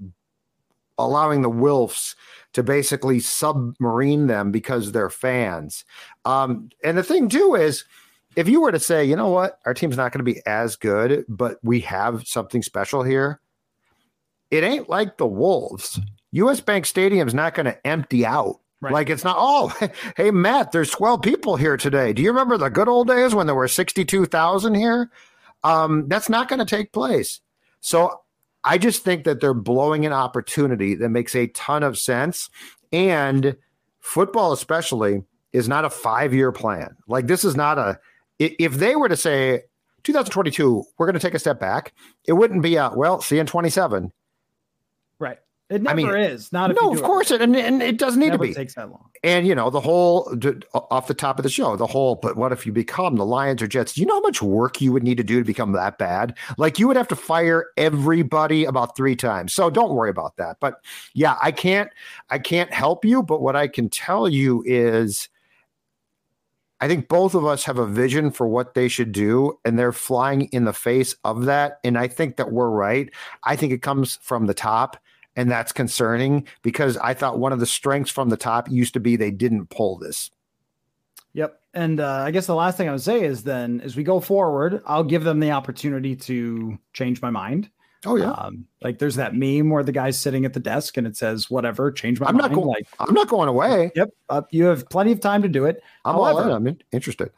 [SPEAKER 2] allowing the Wilfs to basically submarine them because they're fans. Um, and the thing too is, if you were to say, you know what, our team's not going to be as good, but we have something special here, it ain't like the Wolves. US Bank Stadium's not going to empty out.
[SPEAKER 1] Right.
[SPEAKER 2] Like it's not, oh, hey, Matt, there's 12 people here today. Do you remember the good old days when there were 62,000 here? Um, that's not going to take place. So I just think that they're blowing an opportunity that makes a ton of sense. And football, especially, is not a five year plan. Like, this is not a, if they were to say 2022, we're going to take a step back, it wouldn't be a, well, see in 27.
[SPEAKER 1] It
[SPEAKER 2] I
[SPEAKER 1] never
[SPEAKER 2] mean,
[SPEAKER 1] is. Not if
[SPEAKER 2] no,
[SPEAKER 1] you
[SPEAKER 2] of course, it, and, and it doesn't need
[SPEAKER 1] never
[SPEAKER 2] to be.
[SPEAKER 1] It takes that long.
[SPEAKER 2] And you know the whole d- off the top of the show, the whole. But what if you become the Lions or Jets? Do you know how much work you would need to do to become that bad? Like you would have to fire everybody about three times. So don't worry about that. But yeah, I can't. I can't help you. But what I can tell you is, I think both of us have a vision for what they should do, and they're flying in the face of that. And I think that we're right. I think it comes from the top. And that's concerning because I thought one of the strengths from the top used to be they didn't pull this.
[SPEAKER 1] Yep. And uh, I guess the last thing I would say is then as we go forward, I'll give them the opportunity to change my mind.
[SPEAKER 2] Oh yeah.
[SPEAKER 1] Um, like there's that meme where the guy's sitting at the desk and it says, "Whatever, change my
[SPEAKER 2] I'm
[SPEAKER 1] mind."
[SPEAKER 2] not going.
[SPEAKER 1] like,
[SPEAKER 2] I'm not going away.
[SPEAKER 1] yep, uh, you have plenty of time to do it.
[SPEAKER 2] I'm all in. I'm in, interested.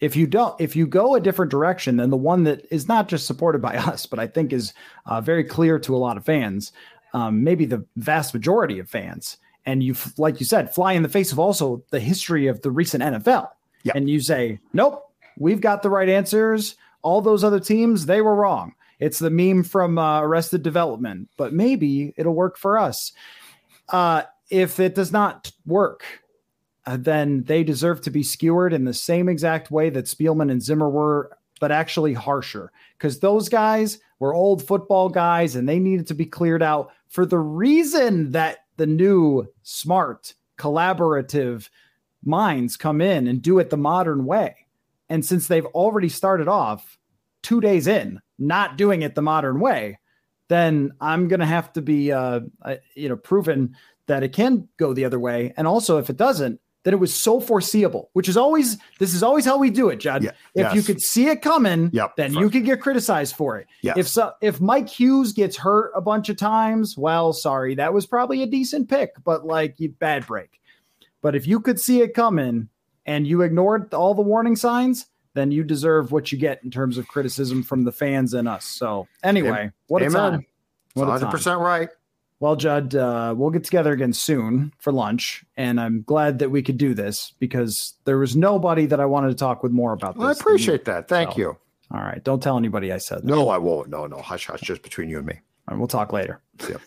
[SPEAKER 1] if you don't if you go a different direction than the one that is not just supported by us but i think is uh, very clear to a lot of fans um, maybe the vast majority of fans. And you like you said fly in the face of also the history of the recent nfl
[SPEAKER 2] Yeah.
[SPEAKER 1] and you say nope we've got the right answers. All those other teams they were wrong. It's the meme from uh, arrested development but maybe it'll work for us. Uh, if it does not work uh, then they deserve to be skewered in the same exact way that Spielman and Zimmer were, but actually harsher. Because those guys were old football guys and they needed to be cleared out for the reason that the new, smart, collaborative minds come in and do it the modern way. And since they've already started off two days in, not doing it the modern way, then I'm going to have to be, uh, uh, you know, proven that it can go the other way. And also, if it doesn't, that it was so foreseeable, which is always this is always how we do it, Judd.
[SPEAKER 2] Yeah,
[SPEAKER 1] if you could see it coming,
[SPEAKER 2] Yep,
[SPEAKER 1] then
[SPEAKER 2] for-
[SPEAKER 1] you could get criticized for it.
[SPEAKER 2] Yes.
[SPEAKER 1] If so, if Mike Hughes gets hurt a bunch of times, well, sorry, that was probably a decent pick, but like bad break. But if you could see it coming and you ignored all the warning signs, then you deserve what you get in terms of criticism from the fans and us. So anyway, what a
[SPEAKER 2] Amen.
[SPEAKER 1] time! What
[SPEAKER 2] 100 percent right.
[SPEAKER 1] Well, Judd, uh, we'll get together again soon for lunch, and I'm glad that we could do this because there was nobody that I wanted to talk with more about this.
[SPEAKER 2] Well, I appreciate that. Thank
[SPEAKER 1] So,
[SPEAKER 2] you.
[SPEAKER 1] All right, don't tell anybody I said that.
[SPEAKER 2] No, I won't. No, no. Hush, hush. Just between you and me.
[SPEAKER 1] All right, we'll talk later.
[SPEAKER 2] Yep.